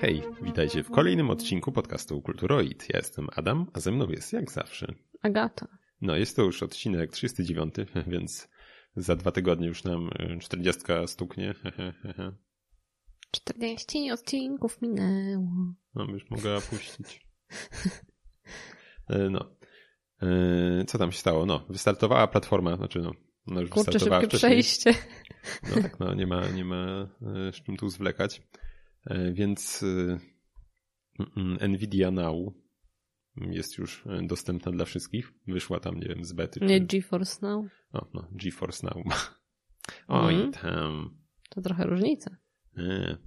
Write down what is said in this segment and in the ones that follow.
Hej, witajcie w kolejnym odcinku podcastu Kulturoid. Ja jestem Adam, a ze mną jest jak zawsze Agata. No, jest to już odcinek 39, więc za dwa tygodnie już nam 40 stuknie. 40 odcinków minęło. No, już mogę puścić. No. E, co tam się stało? No, wystartowała platforma, znaczy no, no już Kurczę, szybkie wcześniej. przejście. No tak, no nie ma, nie ma e, z czym tu zwlekać. E, więc Nvidia Now jest już dostępna dla wszystkich. Wyszła tam, nie wiem, z bety. Nie czy... GeForce Now? O, no, GeForce Now. Oj, mm. tam. To trochę różnica.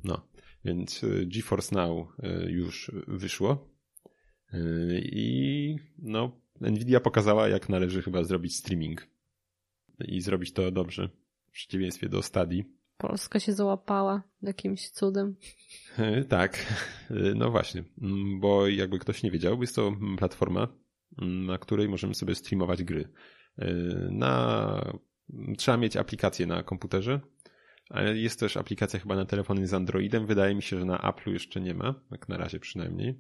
No, więc GeForce Now już wyszło. I no, Nvidia pokazała, jak należy chyba zrobić streaming. I zrobić to dobrze. W przeciwieństwie do Stadii. Polska się załapała jakimś cudem. Tak, no właśnie, bo jakby ktoś nie wiedział, jest to platforma, na której możemy sobie streamować gry. Na... Trzeba mieć aplikację na komputerze, ale jest też aplikacja chyba na telefony z Androidem. Wydaje mi się, że na Apple'u jeszcze nie ma, jak na razie przynajmniej.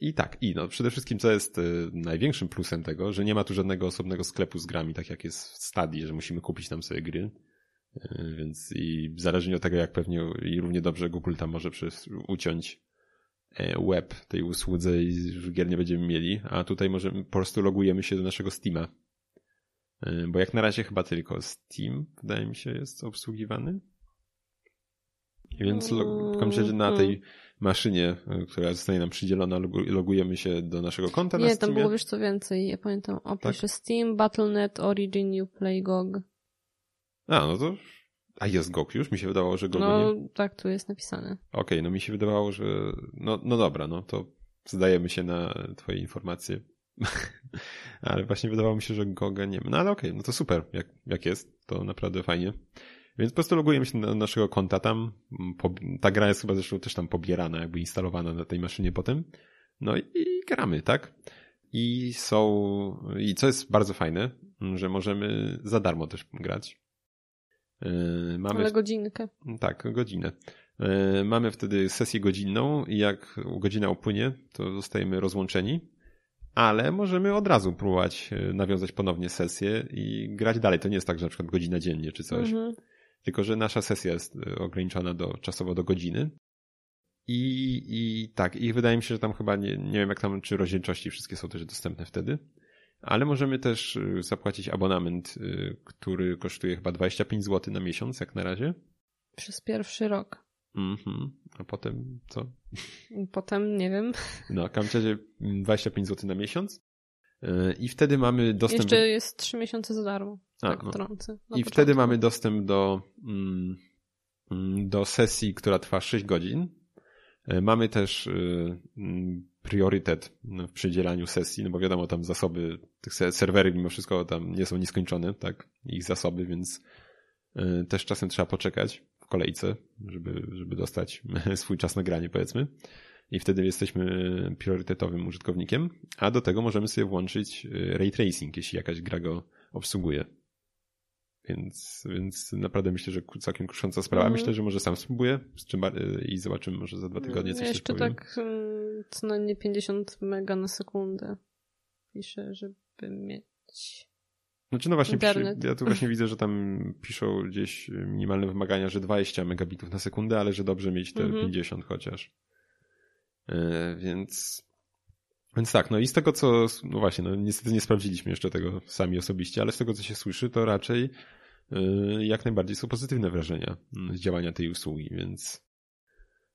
I tak, i no przede wszystkim co jest y, największym plusem tego, że nie ma tu żadnego osobnego sklepu z grami, tak jak jest w Stadii, że musimy kupić tam sobie gry. Y, więc i zależnie od tego, jak pewnie i równie dobrze Google tam może przez, uciąć e, web tej usłudze i gier nie będziemy mieli, a tutaj możemy, po prostu logujemy się do naszego Steama. Y, bo jak na razie chyba tylko Steam, wydaje mi się, jest obsługiwany. Więc każdym na tej maszynie, która zostanie nam przydzielona, logujemy się do naszego konta Nie, na Steamie. tam było wiesz co więcej. Ja pamiętam, opiszę tak? Steam, Battle.net, Origin, Uplay, GOG. A, no to... A jest GOG już? Mi się wydawało, że GOG No nie... tak, tu jest napisane. Okej, okay, no mi się wydawało, że... No, no dobra, no to zdajemy się na twoje informacje. ale właśnie wydawało mi się, że GOGa nie ma. No ale okej, okay, no to super. Jak, jak jest, to naprawdę fajnie. Więc po prostu logujemy się do naszego konta tam. Ta gra jest chyba zresztą też tam pobierana, jakby instalowana na tej maszynie potem. No i, i gramy, tak? I są, i co jest bardzo fajne, że możemy za darmo też grać. Yy, mamy, Ale godzinkę. Tak, godzinę. Yy, mamy wtedy sesję godzinną i jak godzina upłynie, to zostajemy rozłączeni, ale możemy od razu próbować yy, nawiązać ponownie sesję i grać dalej. To nie jest tak, że na przykład godzina dziennie czy coś. Mhm. Tylko, że nasza sesja jest ograniczona do, czasowo do godziny. I, I tak, i wydaje mi się, że tam chyba nie, nie wiem jak tam, czy rozdzielczości wszystkie są też dostępne wtedy. Ale możemy też e, zapłacić abonament, e, który kosztuje chyba 25 zł na miesiąc, jak na razie. Przez pierwszy rok. Mhm. A potem co? Potem nie wiem. No, razie 25 zł na miesiąc. I wtedy mamy dostęp. Jeszcze jest 3 miesiące za darmo. A, tak, no. trącę. I początku. wtedy mamy dostęp do, mm, do sesji, która trwa 6 godzin. Mamy też y, mm, priorytet w przydzielaniu sesji, no bo wiadomo, tam zasoby tych serwery mimo wszystko tam nie są nieskończone, tak, ich zasoby, więc e, też czasem trzeba poczekać w kolejce, żeby, żeby dostać swój czas na granie, powiedzmy. I wtedy jesteśmy priorytetowym użytkownikiem, a do tego możemy sobie włączyć y, ray tracing, jeśli jakaś gra go obsługuje. Więc, więc naprawdę myślę, że całkiem kusząca sprawa. Mm. Myślę, że może sam spróbuję i zobaczymy może za dwa tygodnie coś Jeszcze tak co najmniej 50 mega na sekundę piszę, żeby mieć znaczy no właśnie, pisze, ja tu właśnie widzę, że tam piszą gdzieś minimalne wymagania, że 20 megabitów na sekundę, ale że dobrze mieć te mm -hmm. 50 chociaż. Yy, więc więc tak, no i z tego co, no właśnie, no niestety nie sprawdziliśmy jeszcze tego sami osobiście, ale z tego co się słyszy, to raczej jak najbardziej są pozytywne wrażenia z działania tej usługi, więc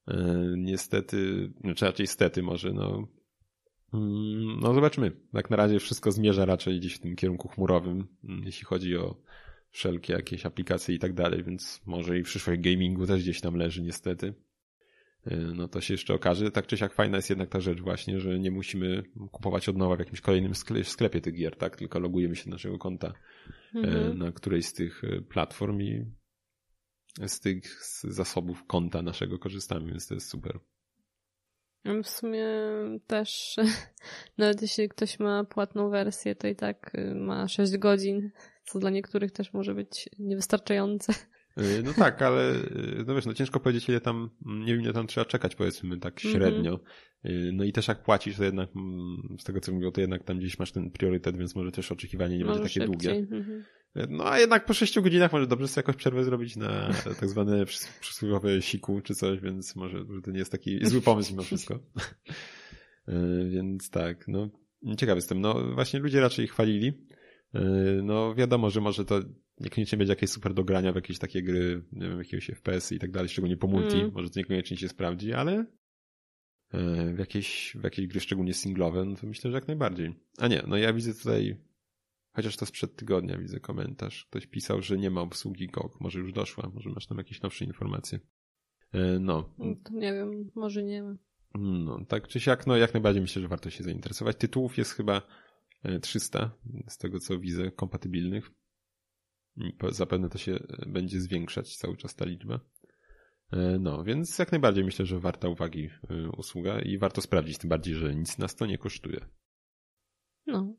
yy, niestety, znaczy raczej stety może, no mm, no zobaczmy. Jak na razie wszystko zmierza raczej gdzieś w tym kierunku chmurowym, mm, jeśli chodzi o wszelkie jakieś aplikacje i tak dalej, więc może i przyszłość gamingu też gdzieś tam leży niestety. Y, no to się jeszcze okaże. Tak czy siak fajna jest jednak ta rzecz właśnie, że nie musimy kupować od nowa w jakimś kolejnym sklepie tych gier, tak? Tylko logujemy się do naszego konta y, mhm. na którejś z tych y, platform i z tych zasobów konta naszego korzystamy, więc to jest super. W sumie też, nawet jeśli ktoś ma płatną wersję, to i tak ma 6 godzin, co dla niektórych też może być niewystarczające. Y, no tak, ale y, no wiesz, no ciężko powiedzieć, ile tam, nie wiem, ile tam trzeba czekać, powiedzmy, tak mhm. średnio. Mm -hmm. No i też jak płacisz, to jednak, mm, z tego co mówią, to jednak tam gdzieś masz ten priorytet, więc może też oczekiwanie nie może będzie takie szybciej. długie. Mm -hmm. No a jednak po 6 godzinach może dobrze sobie jakoś przerwę zrobić na tak zwane przysłowiowe siku czy coś, więc może, to nie jest taki zły pomysł mimo wszystko. więc tak, no ciekawy jestem. No właśnie ludzie raczej chwalili. No wiadomo, że może to niekoniecznie będzie jakieś super dogrania w jakieś takie gry, nie wiem, jakiegoś FPS i tak dalej, szczególnie po multi, mm. może to niekoniecznie się sprawdzi, ale e, w jakieś, w jakieś gry szczególnie singlowe, no to myślę, że jak najbardziej. A nie, no ja widzę tutaj, chociaż to sprzed tygodnia widzę komentarz, ktoś pisał, że nie ma obsługi GOG, może już doszła, może masz tam jakieś nowsze informacje. E, no. no. To nie wiem, może nie ma. No, tak czy siak, no jak najbardziej myślę, że warto się zainteresować. Tytułów jest chyba 300, e, z tego co widzę, kompatybilnych. Zapewne to się e, będzie zwiększać cały czas ta liczba. E, no, więc jak najbardziej myślę, że warta uwagi e, usługa i warto sprawdzić, tym bardziej, że nic nas to nie kosztuje. No.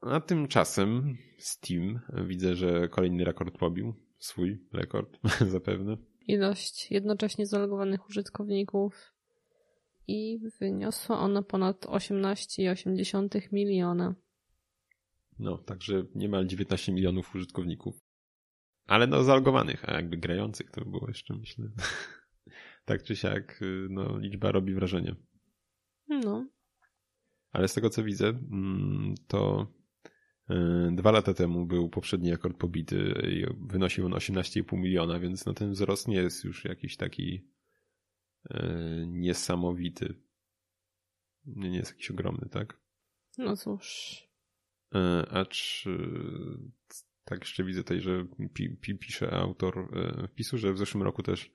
A tymczasem Steam widzę, że kolejny rekord pobił. Swój rekord zapewne. Ilość jednocześnie zalogowanych użytkowników i wyniosła ona ponad 18,8 miliona. No, także niemal 19 milionów użytkowników. Ale no zalogowanych, a jakby grających to było jeszcze, myślę. tak czy siak, y, no liczba robi wrażenie. No. Ale z tego co widzę, mm, to y, dwa lata temu był poprzedni rekord pobity i wynosił on 18,5 miliona, więc no ten wzrost nie jest już jakiś taki y, niesamowity. Nie jest jakiś ogromny, tak? No cóż. E, acz tak jeszcze widzę tutaj, że pi, pi, pisze autor e, wpisu, że w zeszłym roku też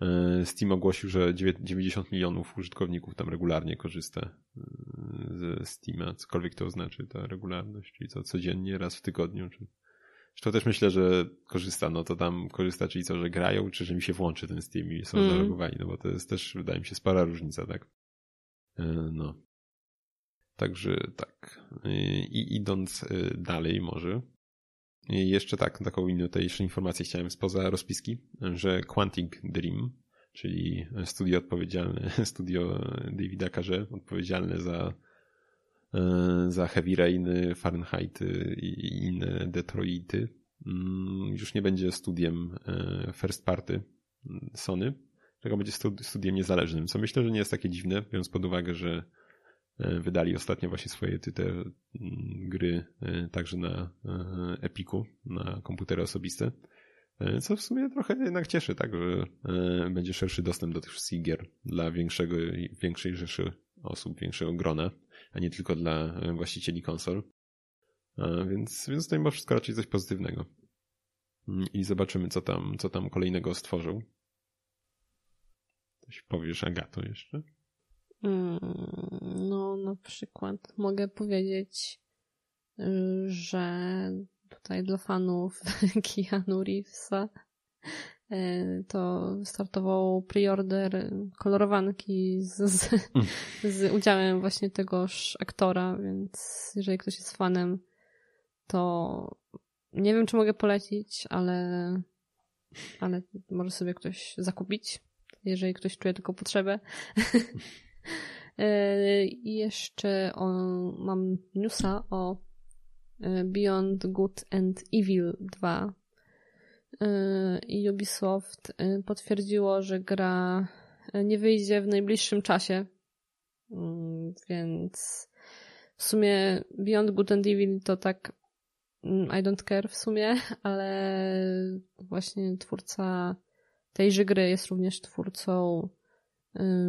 e, Steam ogłosił, że 90 milionów użytkowników tam regularnie korzysta ze Steama, cokolwiek to oznaczy, ta regularność, czyli co codziennie, raz w tygodniu, czy to też myślę, że korzysta, no to tam korzysta, czyli co, że grają, czy że mi się włączy ten Steam i są mm. zalogowani, no bo to jest też, wydaje mi się, spora różnica, tak? No. Także tak. I idąc y, dalej może. Jeszcze tak, taką jeszcze informację chciałem spoza rozpiski, że Quantic Dream, czyli studio odpowiedzialne, studio Davida Carze, odpowiedzialne za, y, za Heavy Rain, Fahrenheit i inne Detroity, mm, już nie będzie studiem y, first party Sony, tylko będzie studiem niezależnym, co myślę, że nie jest takie dziwne, biorąc pod uwagę, że wydali ostatnio właśnie swoje te, mm, gry e, także na e, Epiku, na komputery osobiste. Co w sumie trochę jednak cieszy, tak, że będzie szerszy dostęp do tych wszystkich gier dla większego, większej rzeszy osób, większego grona, a nie tylko dla właścicieli konsol. Więc, więc to mimo wszystko raczej coś pozytywnego. Mm, I zobaczymy, co tam, co tam kolejnego stworzył. Coś powiesz, Agato, jeszcze? Mm, no, na przykład mogę powiedzieć, y, że tutaj dla fanów Keanu Reevesa y, to startował preorder kolorowanki z, z, mm. z udziałem właśnie tegoż aktora, więc jeżeli ktoś jest fanem, to nie wiem, czy mogę polecić, ale, ale może sobie ktoś zakupić, jeżeli ktoś czuje tylko potrzebę. E, I jeszcze o, mam newsa o e, Beyond Good and Evil 2. E, I Ubisoft potwierdziło, że gra nie wyjdzie w najbliższym czasie. Mm, więc w sumie Beyond Good and Evil to tak mm, I don't care w sumie, ale właśnie twórca tejże gry jest również twórcą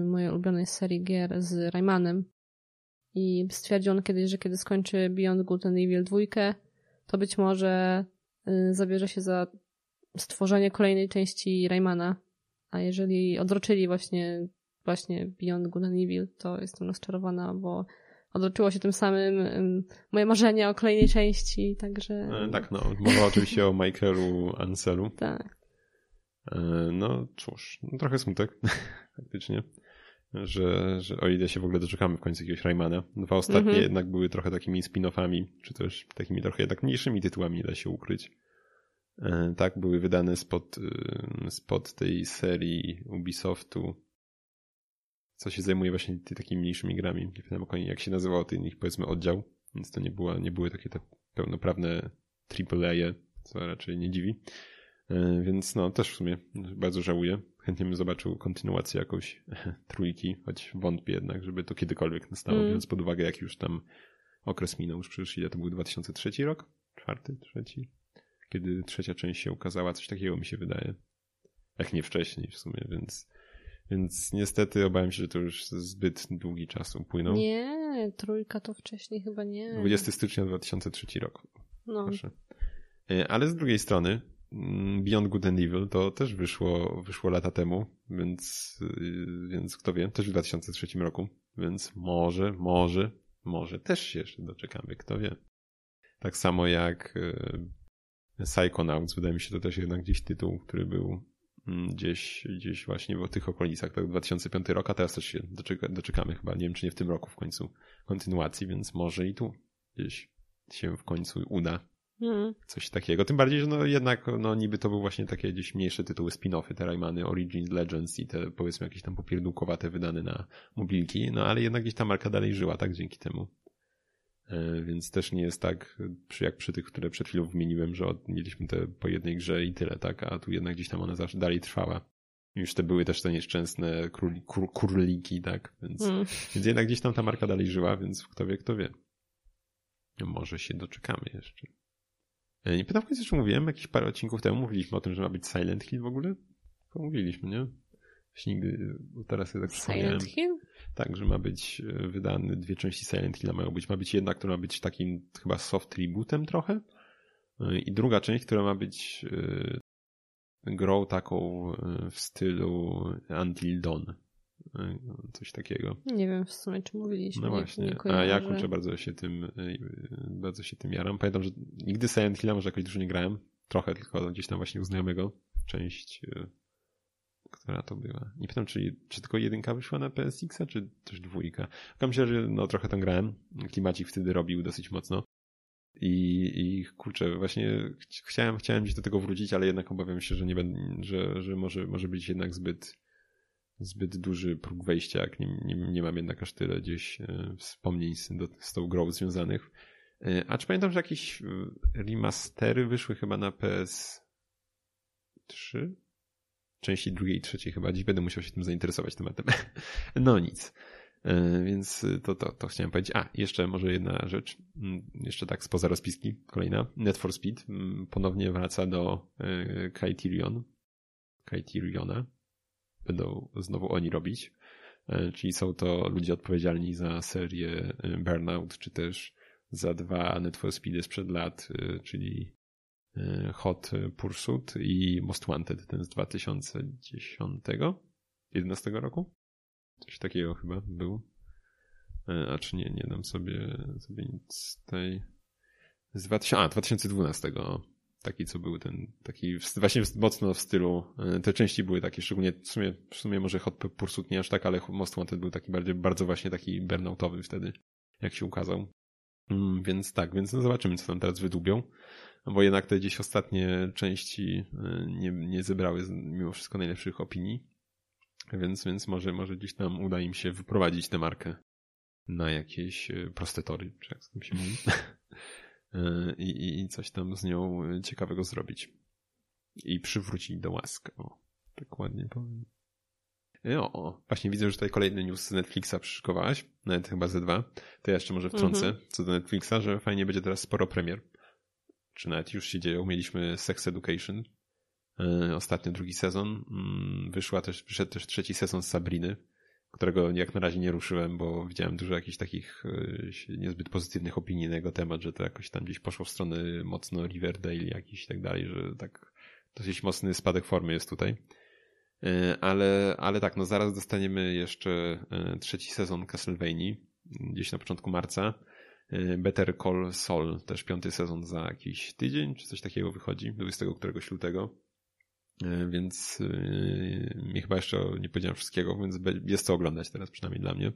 mojej ulubionej serii gier z Raymanem. I stwierdził on kiedyś, że kiedy skończy Beyond Good and Evil 2, to być może y, zabierze się za stworzenie kolejnej części Raymana. A jeżeli odroczyli właśnie, właśnie Beyond Good and Evil, to jestem rozczarowana, bo odroczyło się tym samym moje marzenia o kolejnej części, także... E, tak, no. Mowa oczywiście o Michaelu Anselu. Tak. E, no cóż, no, trochę smutek, faktycznie, że, że o ile się w ogóle doczekamy w końcu jakiegoś Raymana. Dwa ostatnie mm -hmm. jednak były trochę takimi spin-offami, czy też takimi trochę jednak mniejszymi tytułami, nie da się ukryć. Tak, były wydane spod, spod tej serii Ubisoftu, co się zajmuje właśnie takimi mniejszymi grami. Nie pamiętam jak się nazywał ten ich powiedzmy oddział, więc to nie, była, nie były takie te pełnoprawne AAA, co raczej nie dziwi. Więc no, też w sumie bardzo żałuję. Chętnie bym zobaczył kontynuację jakąś trójki, choć wątpię jednak, żeby to kiedykolwiek nastało, mm. biorąc pod uwagę, jak już tam okres minął. Już przecież ile to był 2003 rok? Czwarty, trzeci? Kiedy trzecia część się ukazała, coś takiego mi się wydaje. Jak nie wcześniej w sumie, więc, więc niestety obawiam się, że to już zbyt długi czas upłynął. Nie, trójka to wcześniej chyba nie. 20 stycznia 2003 rok. No. Proszę. E, ale z drugiej strony, Beyond Good and Evil to też wyszło, wyszło lata temu, więc, y, więc kto wie, też w 2003 roku, więc może, może, może też się jeszcze doczekamy, kto wie. Tak samo jak y, Psychonauts, wydaje mi się to też jednak gdzieś tytuł, który był mm, gdzieś, gdzieś właśnie w tych okolicach, tak 2005 rok, a teraz też się doczeka, doczekamy chyba, nie wiem czy nie w tym roku w końcu kontynuacji, więc może i tu gdzieś się w końcu uda Hmm. Coś takiego. Tym bardziej, że no jednak no niby to był właśnie takie gdzieś mniejsze tytuły spin-offy, te Raymany, Origins, Legends i te powiedzmy jakieś tam popierdółkowate wydane na mobilki, no ale jednak gdzieś ta marka dalej żyła, tak, dzięki temu. E, więc też nie jest tak, jak przy tych, które przed chwilą wymieniłem, że mieliśmy te po jednej grze i tyle, tak, a tu jednak gdzieś tam ona zawsze dalej trwała. Już te były też te nieszczęsne króli, kur, kurliki, tak, więc, hmm. więc jednak gdzieś tam ta marka dalej żyła, więc kto wie, kto wie. Może się doczekamy jeszcze. E, nie pytam w końcu, czy mówiłem, jakieś parę odcinków temu mówiliśmy o tym, że ma być Silent Hill w ogóle? Mówiliśmy, nie? Właśnie nigdy, teraz ja tak Silent Hill? Tak, że ma być e, wydany, dwie części Silent Hilla mają być. Ma być jedna, która ma być takim chyba soft rebootem trochę e, i druga część, która ma być grą taką w stylu Until Dawn. Coś takiego. Nie wiem w sumie, czy mówiliśmy. No właśnie. Nie, A ja kurczę bardzo się tym y, bardzo się tym jaram. Pamiętam, że nigdy Silent Hilla może jakoś dużo nie grałem. Trochę tylko gdzieś tam właśnie u znajomego. Część y, która to była. Nie pamiętam, czy, czy tylko jedynka wyszła na PSX-a, czy też dwójka. Tylko myślę, że no trochę tam grałem. Klimacik wtedy robił dosyć mocno. I, i kurczę, właśnie chciałem, chciałem gdzieś do tego wrócić, ale jednak obawiam się, że nie będę, że, że może, może być jednak zbyt zbyt duży próg wejścia, jak nie, nie, nie mam jednak aż tyle gdzieś e, wspomnień z, do, z tą grą związanych. E, a czy pamiętam, że jakieś e, remastery wyszły chyba na PS3? Części drugiej i trzeciej chyba. Dziś będę musiał się tym zainteresować tematem. No nic. Więc to, to, to chciałem powiedzieć. A, jeszcze może jedna rzecz. Mm, jeszcze tak spoza rozpiski. Kolejna. Net for Speed mm, ponownie wraca do Criterion. Criteriona będą znowu oni robić. E, czyli są to ludzie odpowiedzialni za serię e, Burnout, czy też za dwa Need for Speedy sprzed lat, e, czyli Hot Pursuit i Most Wanted, ten z 2010, 11 roku? Coś takiego chyba był. A czy nie, nie dam sobie, sobie nic tej... Z 2000, a, 2012. Taki, co był ten, taki właśnie mocno w stylu, e, te części były takie, szczególnie w sumie, w sumie może Hot Pursuit nie aż tak, ale Most Wanted był taki bardziej, bardzo właśnie taki burnoutowy wtedy, jak się ukazał. Mm, więc tak, więc no zobaczymy, co tam teraz wydubią, bo jednak te gdzieś ostatnie części e, nie, nie zebrały mimo wszystko najlepszych opinii, więc, więc może, może gdzieś tam uda im się wyprowadzić tę markę na jakieś e, proste tory, czy jak z tym się mówi. E, i, i coś tam z nią ciekawego zrobić. I przywrócić do łask. O, tak ładnie powiem. E, o, o, właśnie widzę, że tutaj kolejny news z Netflixa przyszykowałaś, nawet chyba ze dwa. To ja jeszcze może wtrącę mhm. co do Netflixa, że fajnie będzie teraz sporo premier. Czy nawet już się dzieją. Mieliśmy Sex Education, ostatnio drugi sezon. Mm, wyszła też, wyszedł też trzeci sezon z Sabriny którego jak na razie nie ruszyłem, bo widziałem dużo jakichś takich e, niezbyt pozytywnych opinii na jego temat, że to jakoś tam gdzieś poszło w stronę mocno Riverdale jakiś i tak dalej, że tak dosyć mocny spadek formy jest tutaj. E, ale, ale tak, no zaraz dostaniemy jeszcze e, trzeci sezon Castlevania, gdzieś na początku marca. Better Call Saul, też piąty sezon za jakiś tydzień, czy coś takiego wychodzi, 20 któregoś lutego. E, więc e, mi chyba jeszcze nie powiedziałem wszystkiego, więc jest co oglądać teraz przynajmniej dla mnie.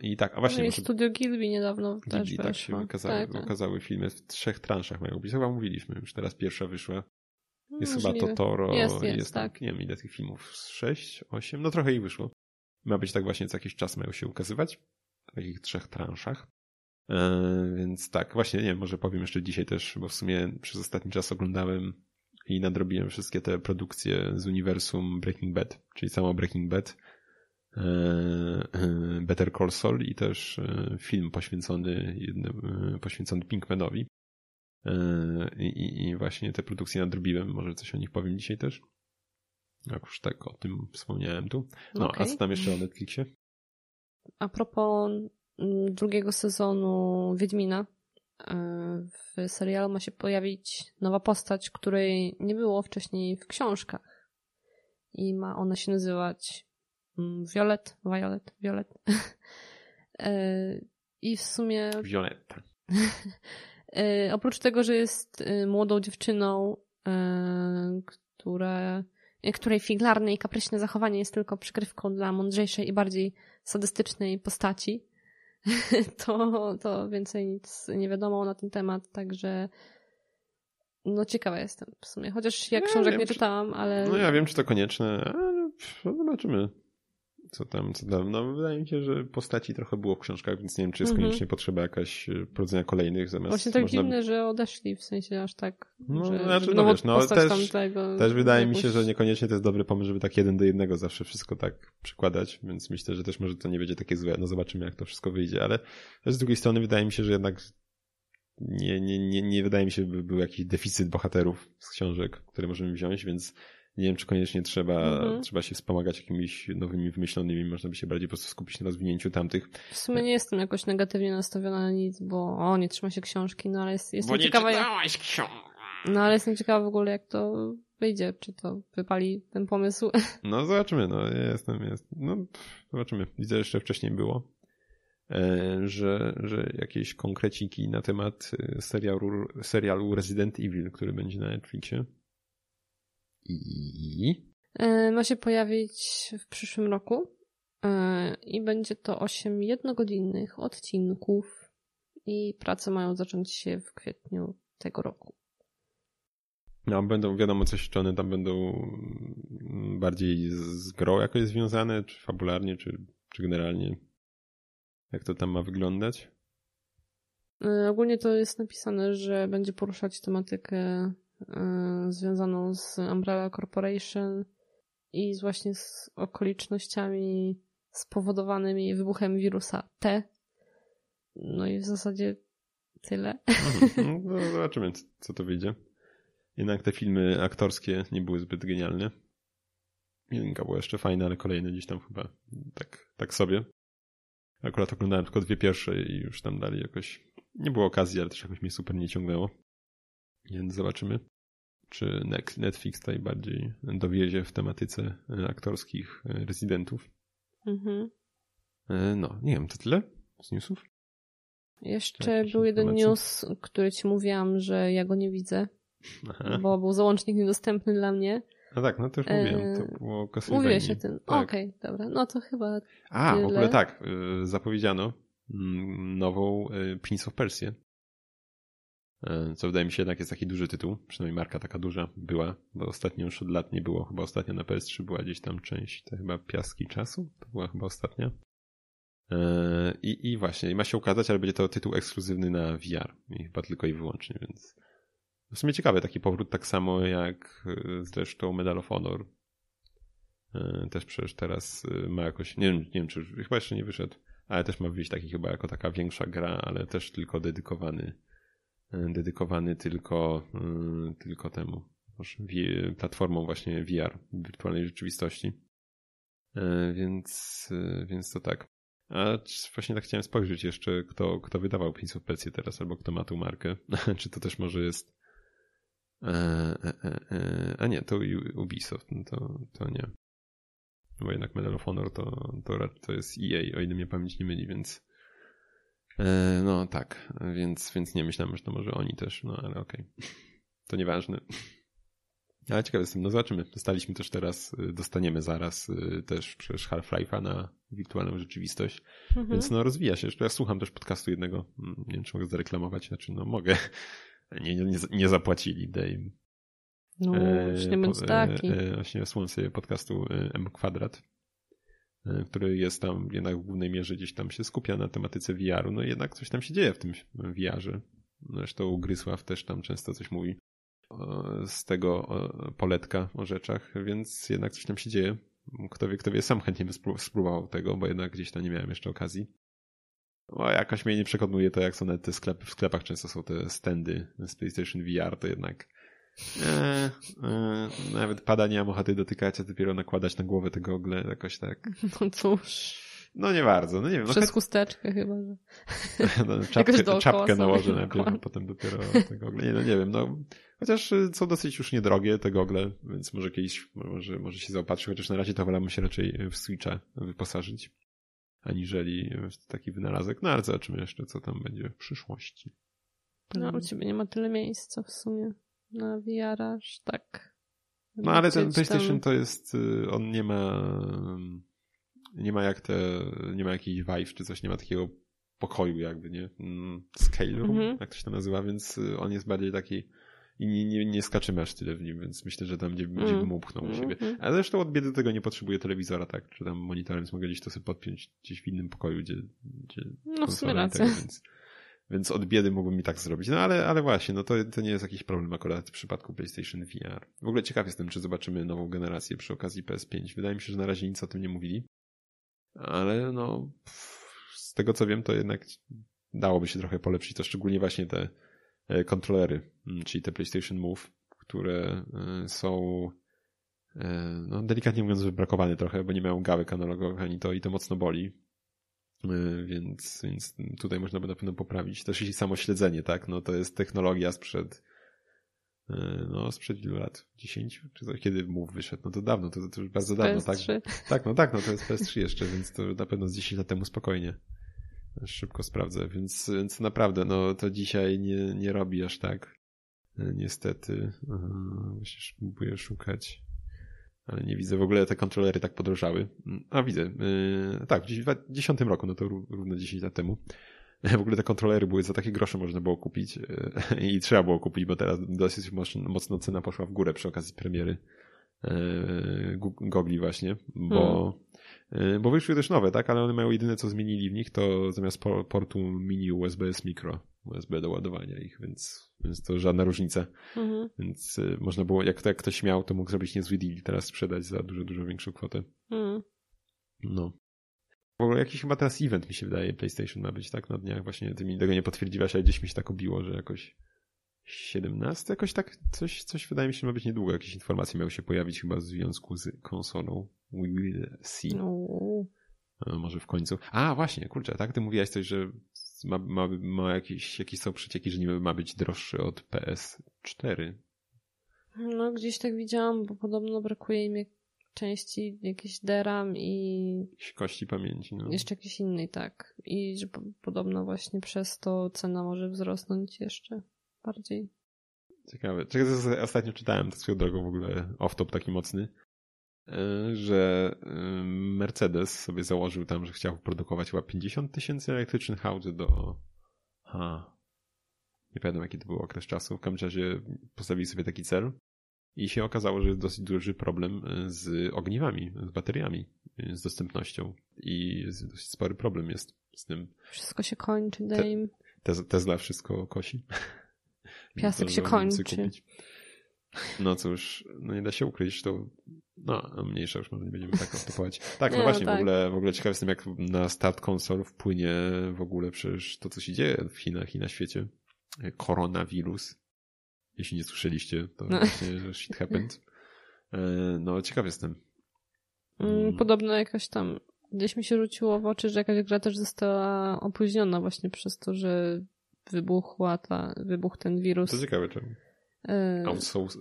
I tak, a właśnie. No i Studio Gilby niedawno Gilby, też tak się wykazały, tak, tak. wykazały filmy w trzech transzach mają być. Chyba mówiliśmy, już teraz pierwsza wyszła. Jest chyba Totoro, jest, jest, jest tak. nie wiem ile tych filmów, sześć, osiem, no trochę ich wyszło. Ma być tak właśnie co jakiś czas mają się ukazywać, w takich trzech transzach. Yy, więc tak, właśnie, nie wiem, może powiem jeszcze dzisiaj też, bo w sumie przez ostatni czas oglądałem i nadrobiłem wszystkie te produkcje z uniwersum Breaking Bad, czyli samo Breaking Bad, yy, yy, Better Call Saul i też film poświęcony jednym, poświęcony Pinkmanowi. I, I właśnie te produkcje nadrobiłem, może coś o nich powiem dzisiaj też. Jak już tak o tym wspomniałem tu. No, okay. a co tam jeszcze o Netflixie? A propos mm, drugiego sezonu Wiedźmina, e, w serialu ma się pojawić nowa postać, której nie było wcześniej w książkach. I ma ona się nazywać mm, Violet, Violet, Violet. E, I w sumie... Violetta. E, oprócz tego, że jest młodą dziewczyną, która której figlarne i kapryśne zachowanie jest tylko przykrywką dla mądrzejszej i bardziej sadystycznej postaci, to, to więcej nic nie wiadomo na ten temat, także no ciekawa jestem w sumie. Chociaż jak no, książek wiem, nie czytałam, ale... No ja wiem, czy to konieczne, ale no, zobaczymy co tam, co tam. No wydaje mi się, że postaci trochę było w książkach, więc nie wiem, czy jest mhm. koniecznie potrzeba jakaś e, prowadzenia kolejnych zamiast... Właśnie tak można... dziwne, że odeszli, w sensie aż tak, no, że, znaczy, no, wiesz, no też, tamtego, też wydaje jakoś... mi się, że niekoniecznie to jest dobry pomysł, żeby tak jeden do jednego zawsze wszystko tak przykładać, więc myślę, że też może to nie będzie takie złe. No zobaczymy, jak to wszystko wyjdzie, ale z drugiej strony wydaje mi się, że jednak nie, nie, nie, nie wydaje mi się, by był jakiś deficyt bohaterów z książek, które możemy wziąć, więc nie wiem, czy koniecznie trzeba, mhm. trzeba się wspomagać jakimiś nowymi wymyślonymi, można by się bardziej po prostu skupić na rozwinięciu tamtych. W sumie nie jestem jakoś negatywnie nastawiona na nic, bo o, nie trzyma się książki, no ale jest, jestem bo ciekawa. Nie jak... książki. No ale jestem ciekawa w ogóle, jak to wyjdzie, czy to wypali ten pomysł. No zobaczymy, no ja jestem, jest, no zobaczymy. Widzę, jeszcze wcześniej było, e, że, że jakieś konkreciki na temat e, serialu, serialu Resident Evil, który będzie na Netflixie. I? E, ma się pojawić w przyszłym roku e, i będzie to 8 jednogodzinnych odcinków i prace mają zacząć się w kwietniu tego roku. No, będą, wiadomo coś, czy one tam będą bardziej z grą jakoś związane, czy fabularnie, czy, czy generalnie jak to tam ma wyglądać? E, ogólnie to jest napisane, że będzie poruszać tematykę związaną z Umbrella Corporation i z właśnie z okolicznościami spowodowanymi wybuchem wirusa T. No i w zasadzie tyle. Mhm. No, zobaczymy, co to wyjdzie. Jednak te filmy aktorskie nie były zbyt genialne. Jedynka była jeszcze fajna, ale kolejne gdzieś tam chyba tak, tak sobie. Akurat oglądałem tylko dwie pierwsze i już tam dalej jakoś nie było okazji, ale też jakoś mnie super nie ciągnęło. Więc zobaczymy czy Netflix tutaj bardziej dowiezie w tematyce e, aktorskich e, rezydentów. Mhm. E, no, nie wiem, to tyle z newsów? Jeszcze był jeden news, który ci mówiłam, że ja go nie widzę, Aha. bo był załącznik niedostępny dla mnie. No tak, no to już mówiłem, to było Mówiłeś o tym, tak. okej, okay, dobra, no to chyba A, tyle. w ogóle tak, zapowiedziano mm, nową Prince of Persia. E, co wydaje mi się jednak jest taki duży tytuł, przynajmniej marka taka duża była, bo ostatnio już od lat nie było, chyba ostatnio na PS3 była gdzieś tam część, to chyba Piaski Czasu, to była chyba ostatnia. E, I, I właśnie, i ma się ukazać, ale będzie to tytuł ekskluzywny na VR i chyba tylko i wyłącznie, więc w sumie ciekawy taki powrót, tak samo jak e, zresztą Medal of Honor. Też przecież teraz ma jakoś, nie wiem, nie wiem czy chyba jeszcze nie wyszedł, ale też ma wyjść taki chyba jako taka większa gra, ale też tylko dedykowany dedykowany tylko, y, tylko temu, platformą właśnie VR, wirtualnej rzeczywistości. E, więc, y, więc to tak. A właśnie tak chciałem spojrzeć jeszcze, kto, kto wydawał Prince of Persia teraz, albo kto ma tą markę. Czy to też może jest... E, e, a nie, to Ubisoft, no to, to nie. Bo jednak Medal of Honor to, to, to jest EA, o ile mnie pamięć nie myli, więc E, no tak, więc, więc nie myślałem, że to może oni też, no ale okej. Okay. To nieważne. Ale ciekawe jestem, no zobaczymy. Dostaliśmy też teraz, y, dostaniemy zaraz y, też przecież Half-Life'a na wirtualną rzeczywistość, mhm. więc no rozwija się. Ja słucham też podcastu jednego, mm, nie wiem czy mogę zareklamować, znaczy no mogę. Nie, nie, nie zapłacili, daj im. No, nie bądź taki. Właśnie słucham sobie podcastu M Kwadrat, który jest tam jednak w głównej mierze gdzieś tam się skupia na tematyce VR-u, no jednak coś tam się dzieje w tym VR-ze. Zresztą Grysław też tam często coś mówi z tego poletka o rzeczach, więc jednak coś tam się dzieje. Kto wie, kto wie, sam chętnie by spróbował tego, bo jednak gdzieś tam nie miałem jeszcze okazji. O, jakoś mnie nie przekonuje to, jak są te sklepy. W sklepach często są te standy z PlayStation VR, to jednak e, e, nawet pada nie mam ochoty dotykać, a dopiero nakładać na głowę tego ogle jakoś tak. No cóż. No nie bardzo, no nie wiem. No Przez no, chusteczkę chyba, że... No, czapkę, czapkę nałożę najpierw, a potem dopiero tego ogle. Nie, no nie wiem, no. Chociaż y, są dosyć już niedrogie te gogle, więc może kiedyś, może, może się zaopatrzyć, chociaż na razie to wolałbym się raczej w Switcha wyposażyć, aniżeli w taki wynalazek. No ale zobaczymy jeszcze, co tam będzie w przyszłości. No, u ciebie nie ma tyle miejsca w sumie na VR, aż tak. No ale ten PlayStation to jest, y, on nie ma nie ma jak te, nie ma jakiejś Vive czy coś, nie ma takiego pokoju jakby, nie? Mm, scale room, mm -hmm. jak to się to nazywa, więc y, on jest bardziej taki i nie, nie, nie skaczymy aż tyle w nim, więc myślę, że tam gdzie, mm. gdzie bym upchnął u siebie. Mm. Ale zresztą od biedy tego nie potrzebuję telewizora, tak? Czy tam monitorem, więc mogę gdzieś to sobie podpiąć gdzieś w innym pokoju, gdzie, gdzie no w sumie. Tego, więc, więc od biedy mógłbym i tak zrobić. No ale, ale właśnie, no to, to nie jest jakiś problem akurat w przypadku PlayStation VR. W ogóle ciekaw jestem, czy zobaczymy nową generację przy okazji PS5. Wydaje mi się, że na razie nic o tym nie mówili ale no z tego co wiem, to jednak dałoby się trochę polepszyć to, szczególnie właśnie te e, kontrolery, mm, czyli te PlayStation Move, które e, są e, no, delikatnie mówiąc wybrakowane trochę, bo nie mają gałek analogowych ani to i to mocno boli. Więc, więc tutaj można by na pewno poprawić. Też i samo śledzenie, tak? No to jest technologia sprzed E, no sprzed ilu lat? 10? Czy coś? Kiedy MOVE wyszedł? No to dawno, to, to już bardzo dawno, PS3. tak? Tak, no tak, no to jest PS3 jeszcze, więc to na pewno z 10 lat temu spokojnie. Szybko sprawdzę, więc, więc naprawdę, no to dzisiaj nie, nie robi aż tak. E, niestety. Właśnie próbuję szukać. Ale nie widzę w ogóle te kontrolery tak podrożały. A widzę. Yy, tak, w 2010 roku, no to równo 10 lat temu. W ogóle te kontrolery były za takie grosze można było kupić e, i trzeba było kupić, bo teraz dosyć mocno cena poszła w górę przy okazji premiery gogli właśnie, bo, hmm. bo wyszły też nowe, tak, ale one mają jedyne co zmienili w nich to zamiast portu mini USB jest mikro USB do ładowania ich, więc, więc to żadna różnica. Mhm. Więc można było, jak, jak ktoś miał, to mógł zrobić niezły deal teraz sprzedać za dużo, dużo większą kwotę. Mhm. No. W ogóle jakiś chyba teraz event mi się wydaje, PlayStation ma być, tak? Na dniach właśnie ty mi tego nie potwierdziłaś, ale gdzieś mi się tak obiło, że jakoś 17, jakoś tak coś, coś wydaje mi się, ma być niedługo. Jakieś informacje miały się pojawić chyba w związku z konsolą. We will see. No. Może w końcu. A, właśnie, kurczę, tak? Ty mówiłaś coś, że ma, ma, ma jakieś, jakieś są przecieki, że niby ma być droższy od PS4. No, gdzieś tak widziałam, bo podobno brakuje im części jakiś DRAM i... Kości pamięci, no. Jeszcze jakiś inny, tak. I że podobno właśnie przez to cena może wzrosnąć jeszcze bardziej. Ciekawe. Czego ostatnio czytałem, to swoją drogą w ogóle off-top taki mocny, e, że e, Mercedes sobie założył tam, że chciał produkować chyba 50 tysięcy elektrycznych aut do... Ha. Nie pamiętam jaki to był okres czasu. W każdym razie postawili sobie taki cel i się okazało, że jest dosyć duży problem e, z ogniwami, z bateriami, z dostępnością. I dosyć spory problem jest z tym. Wszystko się kończy, Dame. Te, Tesla wszystko kosi. Piasek się kończy. No cóż, no nie da się ukryć, to no, mniejsza już może nie będziemy tak ostopować. Tak, no no właśnie, tak. W, ogóle, w ogóle ciekaw jestem, jak na start konsol wpłynie w ogóle przecież to, co się dzieje w Chinach i na świecie. Koronawirus. Jeśli nie słyszeliście, to no. właśnie shit happened. E, no, ciekaw jestem. Mm, mm. Podobno jakaś tam, gdzieś mi się rzuciło w oczy, że jakaś gra też została opóźniona właśnie przez to, że wybuchła ta, wybuchł ten wirus. To ciekawe czemu. E...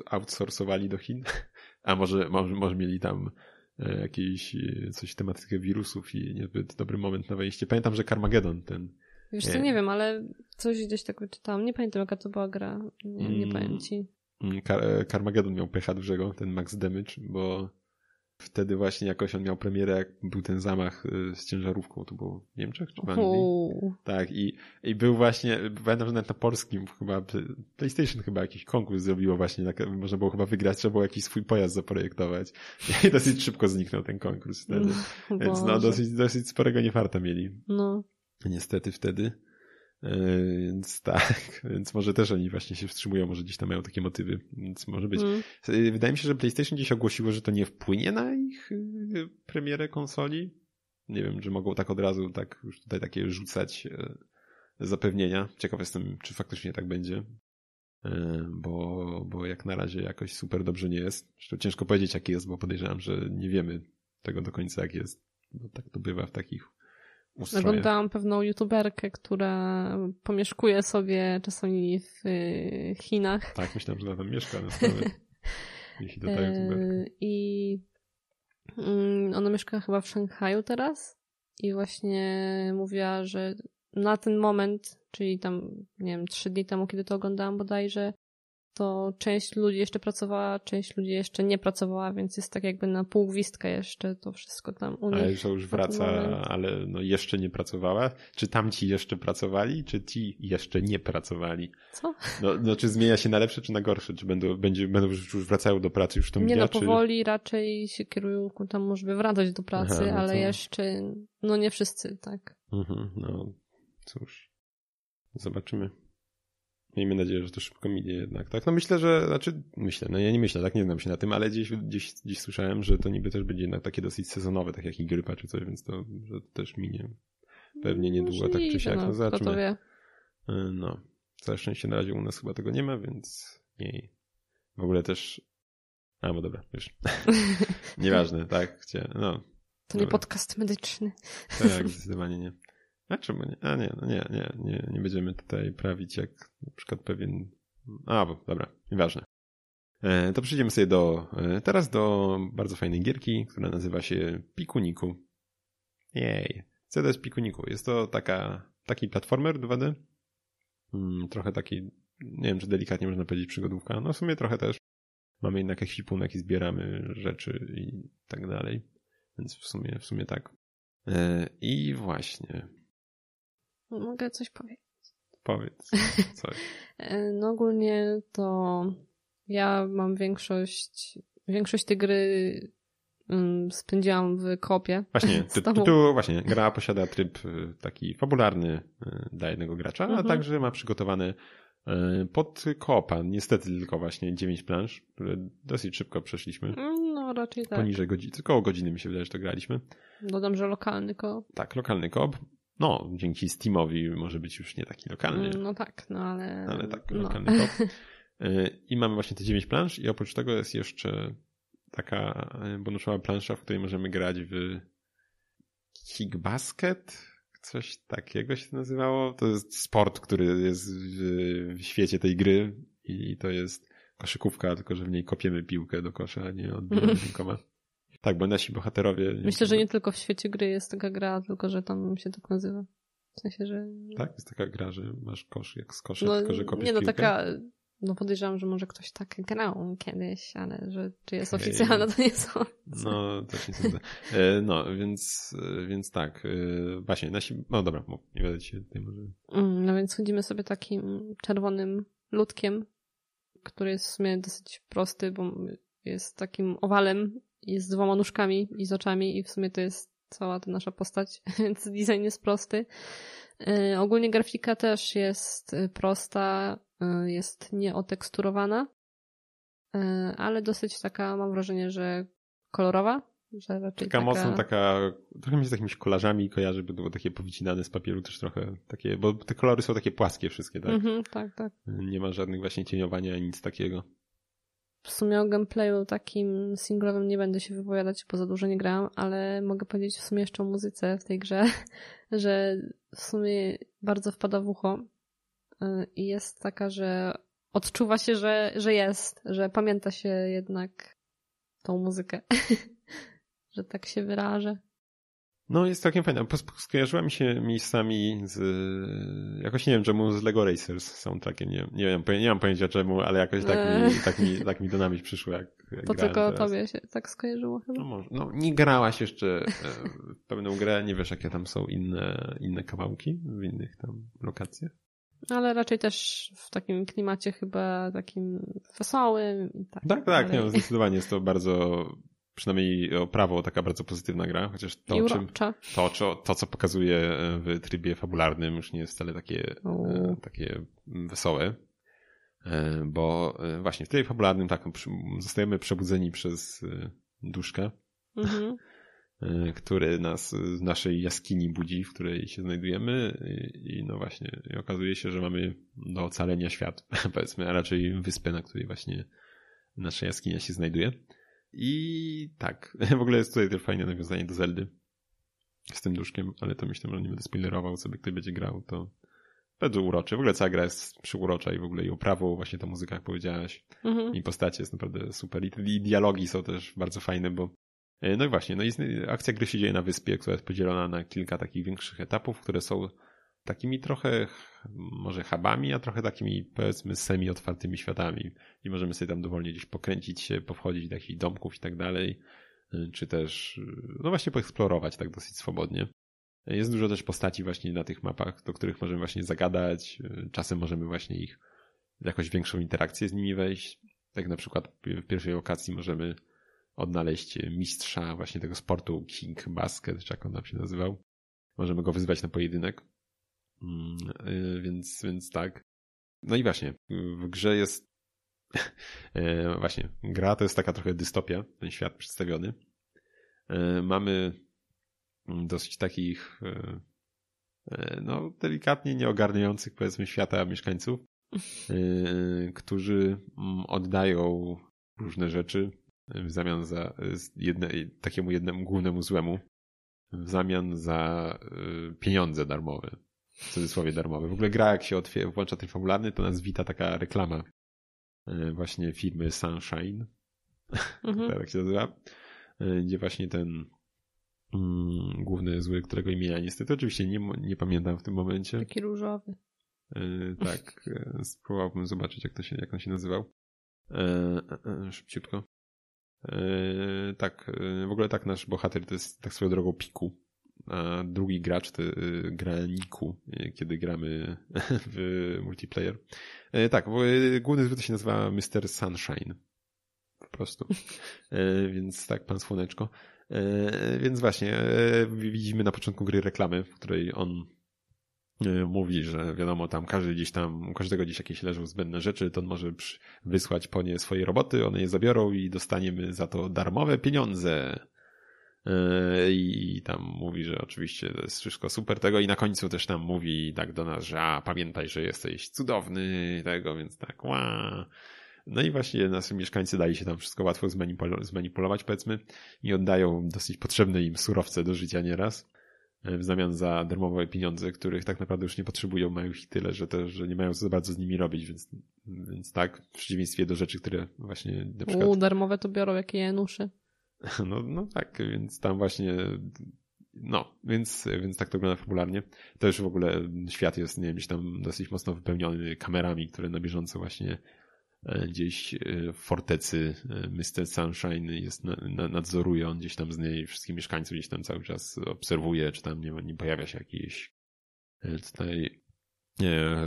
outsourcowali do Chin? A może, może, może mieli tam e, jakieś e, coś tematykę wirusów i niezbyt dobry moment na wejście. Pamiętam, że Carmageddon ten Wiesz co, nie wiem, ale coś gdzieś tak wyczytałam. Nie pamiętam jaka to była gra. Nie, nie mm, powiem ci. Mm, Car Carmageddon miał pecha dużego, ten max damage, bo Wtedy właśnie jakoś on miał premierę, jak był ten zamach y, z ciężarówką, to było w Niemczech czy w Anglii? Tak, i, i był właśnie, pamiętam, że nawet na polskim chyba, PlayStation chyba jakiś konkurs zrobiło właśnie, można było chyba wygrać, trzeba było jakiś swój pojazd zaprojektować. I dosyć szybko zniknął ten konkurs wtedy. Więc no, dosyć, dosyć sporego niefarta mieli. No. Niestety wtedy. Więc tak, więc może też oni właśnie się wstrzymują, może gdzieś tam mają takie motywy, więc może być. Mm. E, wydaje mi się, że PlayStation gdzieś ogłosiło, że to nie wpłynie na ich e, premierę konsoli. Nie wiem, czy mogą tak od razu tak już tutaj takie rzucać zapewnienia. Ciekaw jestem, czy faktycznie tak będzie. Bo, bo jak na razie jakoś super dobrze nie jest. Zresztą ciężko powiedzieć, jak jest, bo podejrzewam, że nie wiemy tego do końca, jak jest. Bo tak to bywa w takich ustroje. Oglądałam pewną youtuberkę, która pomieszkuje sobie czasami w y, Chinach. Tak, myślałam, że ona tam mieszka. Ta youtuberka. I mm, ona mieszka chyba w Szanghaju teraz i właśnie mówiła, że na ten moment, czyli tam, nie wiem, trzy dni temu, kiedy to oglądałam bodajże, to część ludzi jeszcze pracowała, część ludzi jeszcze nie pracowała, więc jest tak jakby na pół gwizdka jeszcze to wszystko tam u nich. Ale to już wraca, ale no jeszcze nie pracowała? Czy tamci jeszcze pracowali, czy ci jeszcze nie pracowali? Co? No, no czy zmienia się na lepsze, czy na gorsze? Czy będą, będzie, będą już wracają do pracy już tą Nie no, powoli czy... raczej się kierują ku temu, żeby wracać do pracy, Aha, no ale to... jeszcze, no nie wszyscy, tak. Mhm, no cóż, zobaczymy. Miejmy nadzieję, że to szybko minie jednak, tak? No myślę, że, znaczy, myślę, no ja nie myślę, tak, nie znam się na tym, ale gdzieś, gdzieś, gdzieś słyszałem, że to niby też będzie jednak takie dosyć sezonowe, tak jak i grypa czy coś, więc to, że to też minie pewnie niedługo, tak czy siak, no, no zobaczymy. Y, no, całe szczęście na razie u nas chyba tego nie ma, więc nie. W ogóle też, a, bo dobra, już. Nieważne, tak, gdzie, no. To dobra. nie podcast medyczny. Tak, zdecydowanie nie. A czemu nie? A nie, no nie, nie, nie, nie będziemy tutaj prawić jak na przykład pewien... A, bo, dobra, nieważne. E, to przejdziemy sobie do, e, teraz do bardzo fajnej gierki, która nazywa się Pikuniku. Jej. Co to jest Pikuniku? Jest to taka, taki platformer 2D. Hmm, trochę taki, nie wiem czy delikatnie można powiedzieć przygodówka. No w sumie trochę też. Mamy jednak ekwipunek i zbieramy rzeczy i tak dalej. Więc w sumie, w sumie tak. E, I właśnie. Mogę coś powiedzieć. Powiedz coś. E, no ogólnie to ja mam większość, większość tej gry um, spędziłam w kopie. Właśnie, ty, tu właśnie gra posiada tryb y, taki fabularny y, dla jednego gracza, mhm. a także ma przygotowany y, pod kopa, niestety tylko właśnie 9 plansz, które dosyć szybko przeszliśmy. Mm, no raczej tak. Poniżej godziny, około godziny mi się wydaje, że to graliśmy. Dodam, że lokalny koop. Tak, lokalny koop no, dzięki Steamowi może być już nie taki lokalny. No tak, no ale... Ale tak, no. lokalny no. I mamy właśnie te 9 plansz i oprócz tego jest jeszcze taka bonusowa plansza, w której możemy grać w Kick Basket, coś takiego się nazywało. To jest sport, który jest w, w świecie tej gry i to jest koszykówka, tylko że w niej kopiemy piłkę do kosza, a nie odbijamy rękoma. Tak, bo nasi bohaterowie... Myślę, że nie tylko w świecie gry jest taka gra, tylko że tam się tak nazywa. W sensie, że... Tak? Jest taka gra, że masz kosz jak z kosza, no, tylko że kopiesz Nie, no piłkę? taka... No podejrzewam, że może ktoś tak grał kiedyś, ale że czy jest oficjalna, to nie sądzę. No, też nie sądzę. E, no, więc, e, więc tak. E, właśnie, nasi... No dobra, nie będę ci tutaj może... Mm, no więc chodzimy sobie takim czerwonym ludkiem, który jest w sumie dosyć prosty, bo jest takim owalem i z dwoma nóżkami i z oczami i w sumie to jest cała ta nasza postać, więc design jest prosty. Yy, ogólnie grafika też jest y, prosta, yy, jest nieoteksturowana, ale dosyć taka, mam wrażenie, że kolorowa. Że raczej taka, taka mocno taka, trochę mi się z jakimiś kolarzami kojarzy, by było takie powycinane z papieru też trochę takie, bo te kolory są takie płaskie wszystkie, tak? Mhm, tak, tak. Nie ma żadnych właśnie cieniowania, nic takiego. W sumie o gameplayu takim singlowym nie będę się wypowiadać, bo za dużo nie grałam, ale mogę powiedzieć w sumie jeszcze o muzyce w tej grze, że w sumie bardzo wpada w ucho y, i jest taka, że odczuwa się, że, że jest, że pamięta się jednak tą muzykę, że tak się wyrażę. No, jest całkiem fajne. Skojarzyła mi się miejscami z... Jakoś nie wiem czemu z Lego Racers soundtrackiem. Nie, nie, wiem, nie mam pojęcia czemu, ale jakoś tak mi, eee. tak mi, tak mi do nami przyszło, jak, jak To tylko teraz. tobie się tak skojarzyło chyba? No, może. no nie grałaś jeszcze e, w pewną grę, nie wiesz jakie tam są inne, inne kawałki w innych tam lokacjach? Ale raczej też w takim klimacie chyba takim wesołym. Tak, tak, tak nie, zdecydowanie jest to bardzo przynajmniej o prawo taka bardzo pozytywna gra, chociaż to, czym, to, to, co pokazuje w trybie fabularnym już nie jest wcale takie, e, takie wesołe. E, bo e, właśnie w trybie fabularnym tak, zostajemy przebudzeni przez duszkę, mhm. który nas z naszej jaskini budzi, w której się znajdujemy i, i no właśnie i okazuje się, że mamy do ocalenia świat, powiedzmy, a raczej wyspę, na której właśnie nasza jaskinia się znajduje. I tak, w ogóle jest tutaj też fajne nawiązanie do Zeldy z tym duszkiem, ale to myślę, że nie będę spoilerował, sobie ktoś będzie grał, to bardzo urocze. W ogóle cała gra jest przyurocza i w ogóle i oprawą, właśnie ta muzyka, jak powiedziałaś, mhm. i postacie jest naprawdę super. I, I dialogi są też bardzo fajne, bo e, no i właśnie, no i akcja gry się dzieje na wyspie, która jest podzielona na kilka takich większych etapów, które są takimi trochę może hubami, a trochę takimi powiedzmy semi-otwartymi światami i możemy sobie tam dowolnie gdzieś pokręcić się, powchodzić do jakichś domków i tak dalej, czy też no właśnie poeksplorować tak dosyć swobodnie. Jest dużo też postaci właśnie na tych mapach, do których możemy właśnie zagadać, czasem możemy właśnie ich jakoś większą interakcję z nimi wejść. Tak na przykład w pierwszej lokacji możemy odnaleźć mistrza właśnie tego sportu King Basket, czy jak on tam się nazywał. Możemy go wyzwać na pojedynek y, więc, więc tak. No i właśnie, w grze jest e, właśnie, gra to jest taka trochę dystopia, ten świat przedstawiony. E, mamy dosyć takich e, no, delikatnie nieogarniających powiedzmy świata mieszkańców, którzy mm, oddają różne rzeczy w zamian za jedne, takiemu jednemu głównemu złemu, w zamian za pieniądze darmowe w cudzysłowie darmowe. W ogóle gra jak się otwiera, włącza ten fabularny, to nas wita taka reklama e, właśnie firmy Sunshine, mhm. tak się nazywa, e, gdzie właśnie ten mm, główny zły, którego imienia niestety oczywiście nie, nie pamiętam w tym momencie. Taki różowy. E, tak, spróbowałbym zobaczyć jak, to się, jak on się nazywał. Szybciutko. Tak, w ogóle tak nasz bohater to jest tak swoją drogą Piku a drugi gracz to y, gra Niku, y, kiedy gramy w multiplayer. E, tak, y, główny zwykle się nazywa Mr. Sunshine. Po prostu. E, więc tak, pan Słoneczko. E, więc właśnie, widzimy na początku gry reklamy, w której on mówi, że wiadomo, tam każdy gdzieś tam, u każdego gdzieś jakieś leżą zbędne rzeczy, to on może wysłać po nie swoje roboty, one je zabiorą i dostaniemy za to darmowe pieniądze. Yy, i tam mówi, że oczywiście to jest wszystko super tego i na końcu też tam mówi tak do nas, że a pamiętaj, że jesteś cudowny tego, więc tak ła. No i właśnie nasi mieszkańcy dali się tam wszystko łatwo zmanipulować powiedzmy i oddają dosyć potrzebne im surowce do życia nieraz yy, w zamian za darmowe pieniądze, których tak naprawdę już nie potrzebują, mają ich tyle, że też, że nie mają za bardzo z nimi robić, więc, więc tak, w przeciwieństwie do rzeczy, które właśnie na przykład... U, darmowe to biorą jakie januszy. No, no tak, więc tam właśnie no, więc, więc tak to wygląda popularnie. Też w ogóle świat jest, nie wiem, gdzieś tam dosyć mocno wypełniony kamerami, które na bieżąco właśnie e, gdzieś e, w fortecy e, Mr. Sunshine jest, nadzoruje on gdzieś tam z niej wszystkich mieszkańców, gdzieś tam cały czas obserwuje, czy tam nie, nie pojawia się jakiś tutaj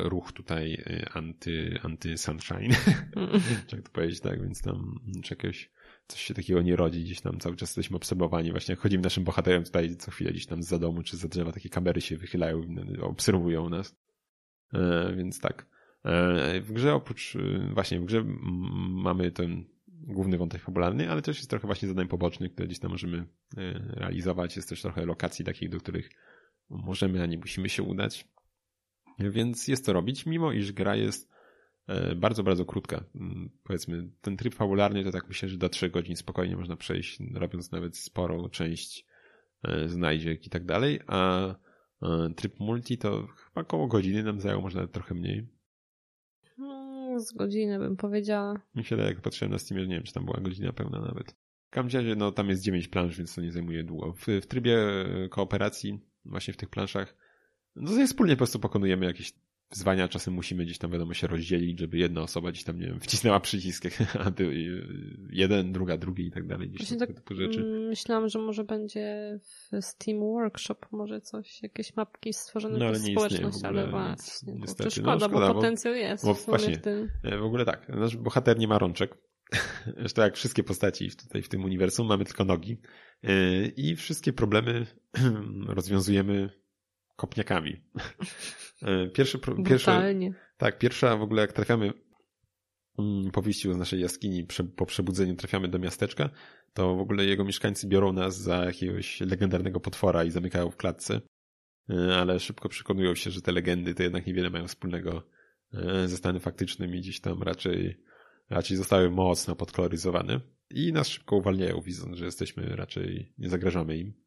ruch tutaj anty, anty sunshine, czy jak to powiedzieć, tak, więc tam czy jakieś coś się takiego nie rodzi, gdzieś tam cały czas jesteśmy obserwowani, właśnie jak chodzimy naszym bohaterem tutaj co chwilę gdzieś tam za domu czy za drzewa takie kamery się wychylają obserwują nas. E, więc tak. E, w grze oprócz, e, właśnie w grze mamy ten główny wątek fabularny, ale też jest trochę właśnie zadań pobocznych, które gdzieś tam możemy realizować. Jest też trochę lokacji takich, do których możemy, a nie musimy się udać. Więc jest to robić, mimo iż gra jest bardzo, bardzo krótka. Mm, powiedzmy, ten tryb fabularny to tak myślę, że do 3 godzin spokojnie można przejść, robiąc nawet sporą część e, znajdziek i tak dalej, a e, tryb multi to chyba około godziny nam zajął, może nawet trochę mniej. No, z godziny bym powiedziała. Mi się jak patrzyłem na Steamie, nie wiem, czy tam była godzina pełna nawet. W każdym razie, no tam jest 9 plansz, więc to nie zajmuje długo. W, w trybie kooperacji, właśnie w tych planszach, no wspólnie po prostu pokonujemy jakieś wyzwania, czasem musimy gdzieś tam wiadomo się rozdzielić, żeby jedna osoba gdzieś tam, nie wiem, wcisnęła przycisk, a ty jeden, druga, drugi i tak dalej. Gdzieś Właśnie tak typu rzeczy. Myślałam, że może będzie w Steam Workshop może coś, jakieś mapki stworzone no, ale nie społeczność, ale właśnie. Niestety. To szkoda, no, szkoda, bo, potencjał jest. Bo właśnie, w, tym. E, w ogóle tak, nasz bohater nie ma rączek. Zresztą jak wszystkie postaci tutaj w tym uniwersum mamy tylko nogi e, i wszystkie problemy rozwiązujemy kopniakami. E, pierwszy, pierwszy, tak, pierwsza w ogóle jak trafiamy mm, po wyjściu z naszej jaskini, po przebudzeniu trafiamy do miasteczka, to w ogóle jego mieszkańcy biorą nas za jakiegoś legendarnego potwora i zamykają w klatce, e, ale szybko przekonują się, że te legendy to jednak niewiele mają wspólnego e, ze stanem faktycznym i gdzieś tam raczej, raczej zostały mocno podkoloryzowane i nas szybko uwalniają, widząc, że jesteśmy raczej, nie zagrażamy im.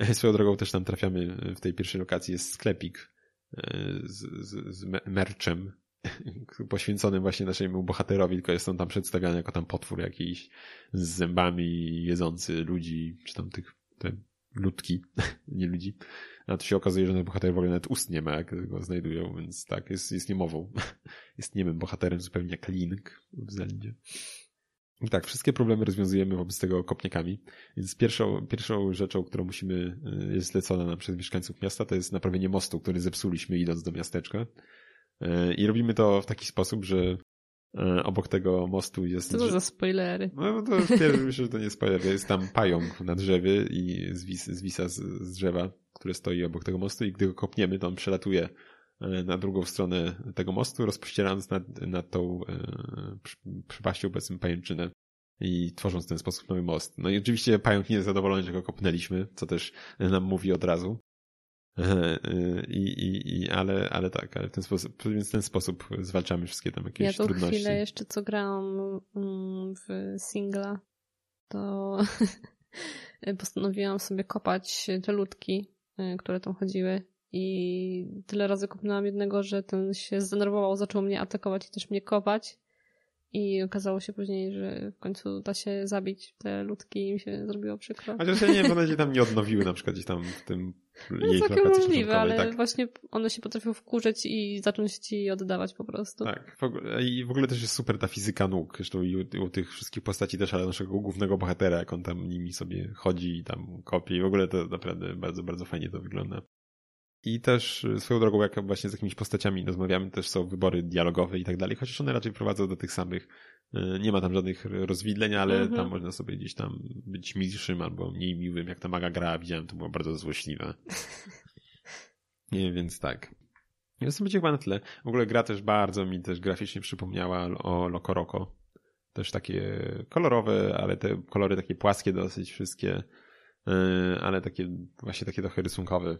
Swoją drogą też tam trafiamy w tej pierwszej lokacji, jest sklepik e, z, z, z merczem poświęconym właśnie naszemu bohaterowi, tylko jest on tam przedstawiany jako tam potwór jakiś z zębami jedzący ludzi, czy tam tych te ludki, nie ludzi. A tu się okazuje, że ten bohater w ogóle nawet ust nie ma, jak go znajdują, więc tak, jest, jest niemową. Jest niemym bohaterem zupełnie jak Link w Zeldzie. I tak, wszystkie problemy rozwiązujemy wobec tego kopniakami. Więc pierwszą, pierwszą rzeczą, którą musimy, y, jest zlecona nam przez mieszkańców miasta, to jest naprawienie mostu, który zepsuliśmy idąc do miasteczka. Y, I robimy to w taki sposób, że y, obok tego mostu jest... Co to za spoilery? No to pierwszy myślę, że to nie spoiler. Jest tam pająk na drzewie i zwis, zwisa z, z drzewa, które stoi obok tego mostu i gdy go kopniemy, to on przelatuje na drugą stronę tego mostu, rozpościerając nad, nad tą e, przepaścią powiedzmy pajęczynę i tworząc w ten sposób nowy most. No i oczywiście pająk nie jest zadowolony, że go kopnęliśmy, co też nam mówi od razu. E, e, I, i, i, ale, ale tak, ale w ten sposób, więc w ten sposób zwalczamy wszystkie tam jakieś ja trudności. Ja chwilę jeszcze co grałam mm, w singla, to postanowiłam sobie kopać te ludki, e, które tam chodziły i tyle razy kopnęłam jednego, że ten się zdenerwował, zaczął mnie atakować i też mnie kopać. I okazało się później, że w końcu da się zabić te ludki i mi się zrobiło przykro. Chociaż ja nie wiem, one się tam nie odnowiły na przykład gdzieś tam w tym no, jej całkiem możliwe, ale tak. właśnie one się potrafią wkurzeć i zacząć ci oddawać po prostu. Tak. I w ogóle też jest super ta fizyka nóg. Zresztą i u, u tych wszystkich postaci też, ale naszego głównego bohatera, jak on tam nimi sobie chodzi i tam kopie. I w ogóle to naprawdę bardzo, bardzo fajnie to wygląda. I też y, swoją drogą, jak właśnie z jakimiś postaciami rozmawiamy, też są wybory dialogowe i tak dalej, chociaż one raczej prowadzą do tych samych. Y, nie ma tam żadnych rozwidleń, ale mm -hmm. tam można sobie gdzieś tam być milszym albo mniej miłym. Jak ta maga gra, widziałem, to było bardzo złośliwe. Nie, więc tak. Więc to będzie chyba na tyle. W ogóle gra też bardzo mi też graficznie przypomniała o Loco Roco. Też takie kolorowe, ale te kolory takie płaskie dosyć wszystkie ale takie właśnie takie trochę rysunkowe.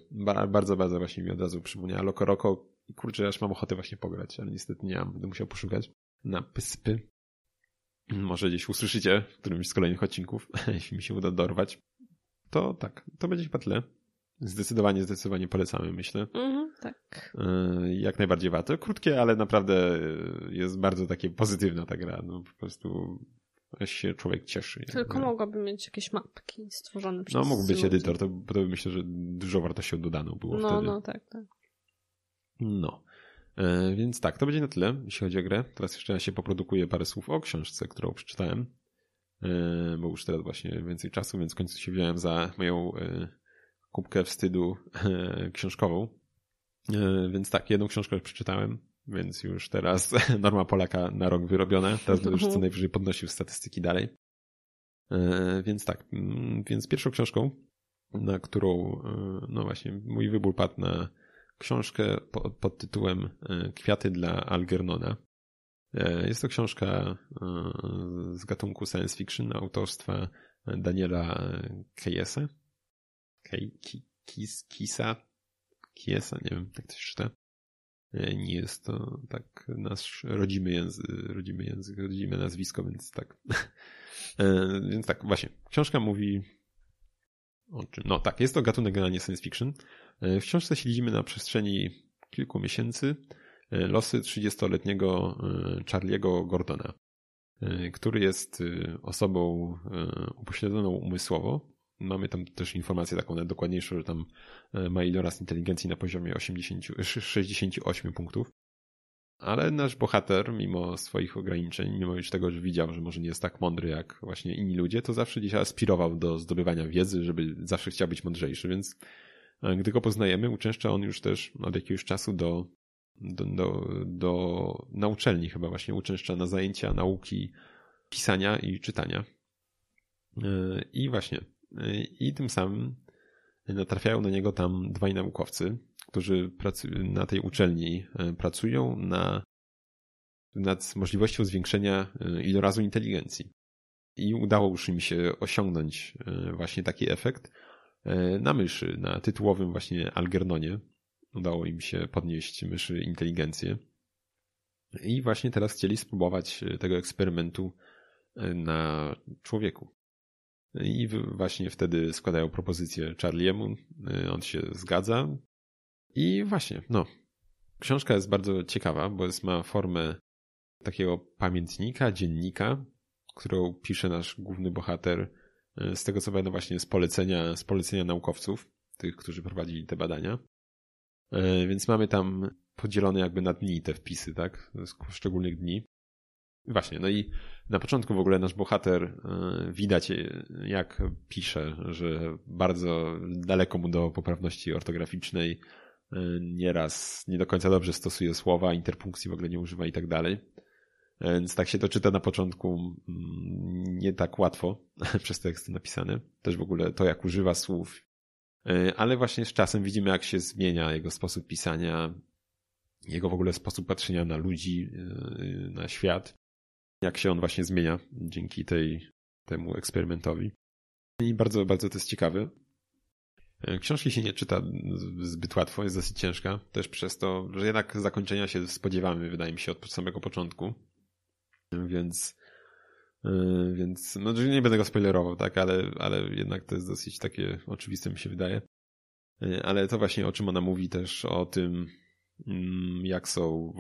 Bardzo, bardzo właśnie mi od razu przypomniała Loco Roco. Kurczę, aż mam ochotę właśnie pograć, ale niestety nie mam, będę musiał poszukać na pyspy. Może gdzieś usłyszycie w którymś z kolejnych odcinków, jeśli mi się uda dorwać. To tak, to będzie chyba tyle. Zdecydowanie, zdecydowanie polecamy, myślę. Mhm, tak. E, jak najbardziej warto. Krótkie, ale naprawdę jest bardzo takie pozytywna ta gra. No po prostu się człowiek cieszy. Tylko jakby. mogłaby mieć jakieś mapki stworzone przez No mógł być edytor, to, to myślę, że dużo wartością dodaną było no, wtedy. No, tak, tak. No. E, więc tak, to będzie na tyle, jeśli chodzi o grę. Teraz jeszcze ja się poprodukuje parę słów o książce, którą przeczytałem, e, bo już teraz właśnie więcej czasu, więc w końcu się wziąłem za moją e, kubkę wstydu e, książkową. E, więc tak, jedną książkę już przeczytałem, więc już teraz norma Polaka na rok wyrobiona. Teraz będę już co mhm. najwyżej podnosił statystyki dalej. E, więc tak, mm, więc pierwszą książką, na którą, e, no właśnie, mój wybór padł na książkę pod, tytułem e, Kwiaty dla Algernona. Jest to książka z gatunku science fiction autorstwa Daniela Kejesa. Kisa? Kiesa, nie wiem, jak to się czyta. E, nie jest to tak nasz rodzimy język, rodzimy język, rodzime nazwisko, więc tak. E, więc tak, właśnie. Książka mówi o czym? No tak, jest to gatunek generalnie science fiction. E, w książce śledzimy na przestrzeni kilku miesięcy losy 30-letniego Charlie'ego Gordona. który jest osobą upośledzoną umysłowo. Mamy tam też informację taką dokładniejszą, że tam ma iloraz inteligencji na poziomie 80, 68 punktów. Ale nasz bohater, mimo swoich ograniczeń, mimo już tego, że widział, że może nie jest tak mądry jak właśnie inni ludzie, to zawsze gdzieś aspirował do zdobywania wiedzy, żeby zawsze chciał być mądrzejszy, więc e, gdy go poznajemy, uczęszcza on już też od jakiegoś czasu do, do, do, do chyba właśnie uczęszcza na zajęcia nauki pisania i czytania. E, I właśnie, e, i tym samym natrafiają na niego tam dwaj naukowcy, którzy na tej uczelni e, pracują na, nad możliwością zwiększenia e, ilorazu inteligencji. I udało już im się osiągnąć e, właśnie taki efekt na myszy, na tytułowym właśnie Algernonie. Udało im się podnieść myszy inteligencję. I właśnie teraz chcieli spróbować tego eksperymentu na człowieku. I właśnie wtedy składają propozycję Charliemu. On się zgadza. I właśnie, no. Książka jest bardzo ciekawa, bo jest, ma formę takiego pamiętnika, dziennika, którą pisze nasz główny bohater e, z tego co będą właśnie z polecenia, z polecenia naukowców, tych, którzy prowadzili te badania. E, więc mamy tam podzielone jakby na dni te wpisy, tak? Z poszczególnych dni. Właśnie, no i na początku w ogóle nasz bohater e, widać jak pisze, że bardzo daleko mu do poprawności ortograficznej, nieraz nie do końca dobrze stosuje słowa, interpunkcji w ogóle nie używa i tak dalej. Więc tak się to czyta na początku mm, nie tak łatwo przez teksty napisane. Też w ogóle to, jak używa słów. E, ale właśnie z czasem widzimy, jak się zmienia jego sposób pisania, jego w ogóle sposób patrzenia na ludzi, e, na świat. Jak się on właśnie zmienia dzięki tej, temu eksperymentowi. I bardzo, bardzo to jest ciekawe. E, książki się nie czyta zbyt łatwo, jest dosyć ciężka, też przez to, że jednak zakończenia się spodziewamy, wydaje mi się, od samego początku. Więc, e, więc no nie będę go spoilerował, tak, ale, ale jednak to jest dosyć takie oczywiste mi się wydaje. E, ale to właśnie o czym ona mówi też o tym, jak są,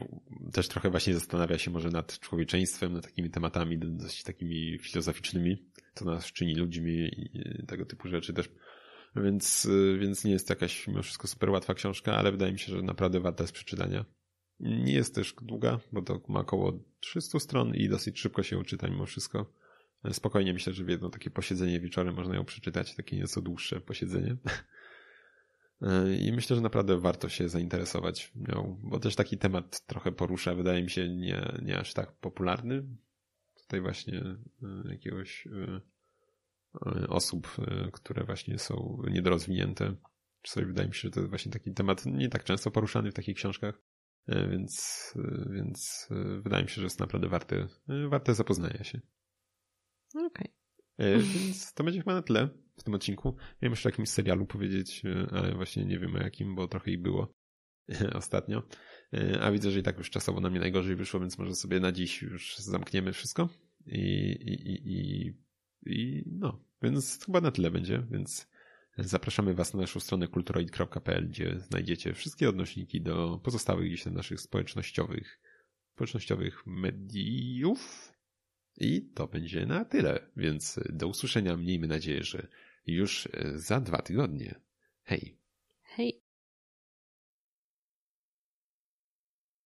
też trochę właśnie zastanawia się może nad człowieczeństwem, nad takimi tematami dosyć takimi filozoficznymi, co nas czyni ludźmi i tego typu rzeczy też więc, więc nie jest jakaś mimo wszystko super łatwa książka, ale wydaje mi się, że naprawdę warta jest przeczytania. Nie jest też długa, bo to ma około 300 stron i dosyć szybko się uczyta mimo wszystko. Spokojnie myślę, że w jedno takie posiedzenie wieczorem można ją przeczytać, takie nieco dłuższe posiedzenie. I myślę, że naprawdę warto się zainteresować nią, bo też taki temat trochę porusza, wydaje mi się nie, nie aż tak popularny. Tutaj właśnie y, jakiegoś y, E, osób, które właśnie są niedorozwinięte. Czasami wydaje mi się, że to jest właśnie taki temat nie tak często poruszany w takich książkach, więc, więc wydaje mi się, że jest naprawdę warte, warte zapoznania się. Okej. Okay. Więc to będzie chyba na tyle w tym odcinku. Miałem jeszcze o jakimś serialu powiedzieć, ale właśnie nie wiem o jakim, bo trochę ich było ostatnio. A widzę, że i tak już czasowo na mnie najgorzej wyszło, więc może sobie na dziś już zamkniemy wszystko i, i, i, i i no, więc chyba na tyle będzie, więc zapraszamy Was na naszą stronę kulturoid.pl, gdzie znajdziecie wszystkie odnośniki do pozostałych gdzieś tam naszych społecznościowych, społecznościowych mediów. I to będzie na tyle, więc do usłyszenia. Miejmy nadzieję, że już za dwa tygodnie. Hej! Hej!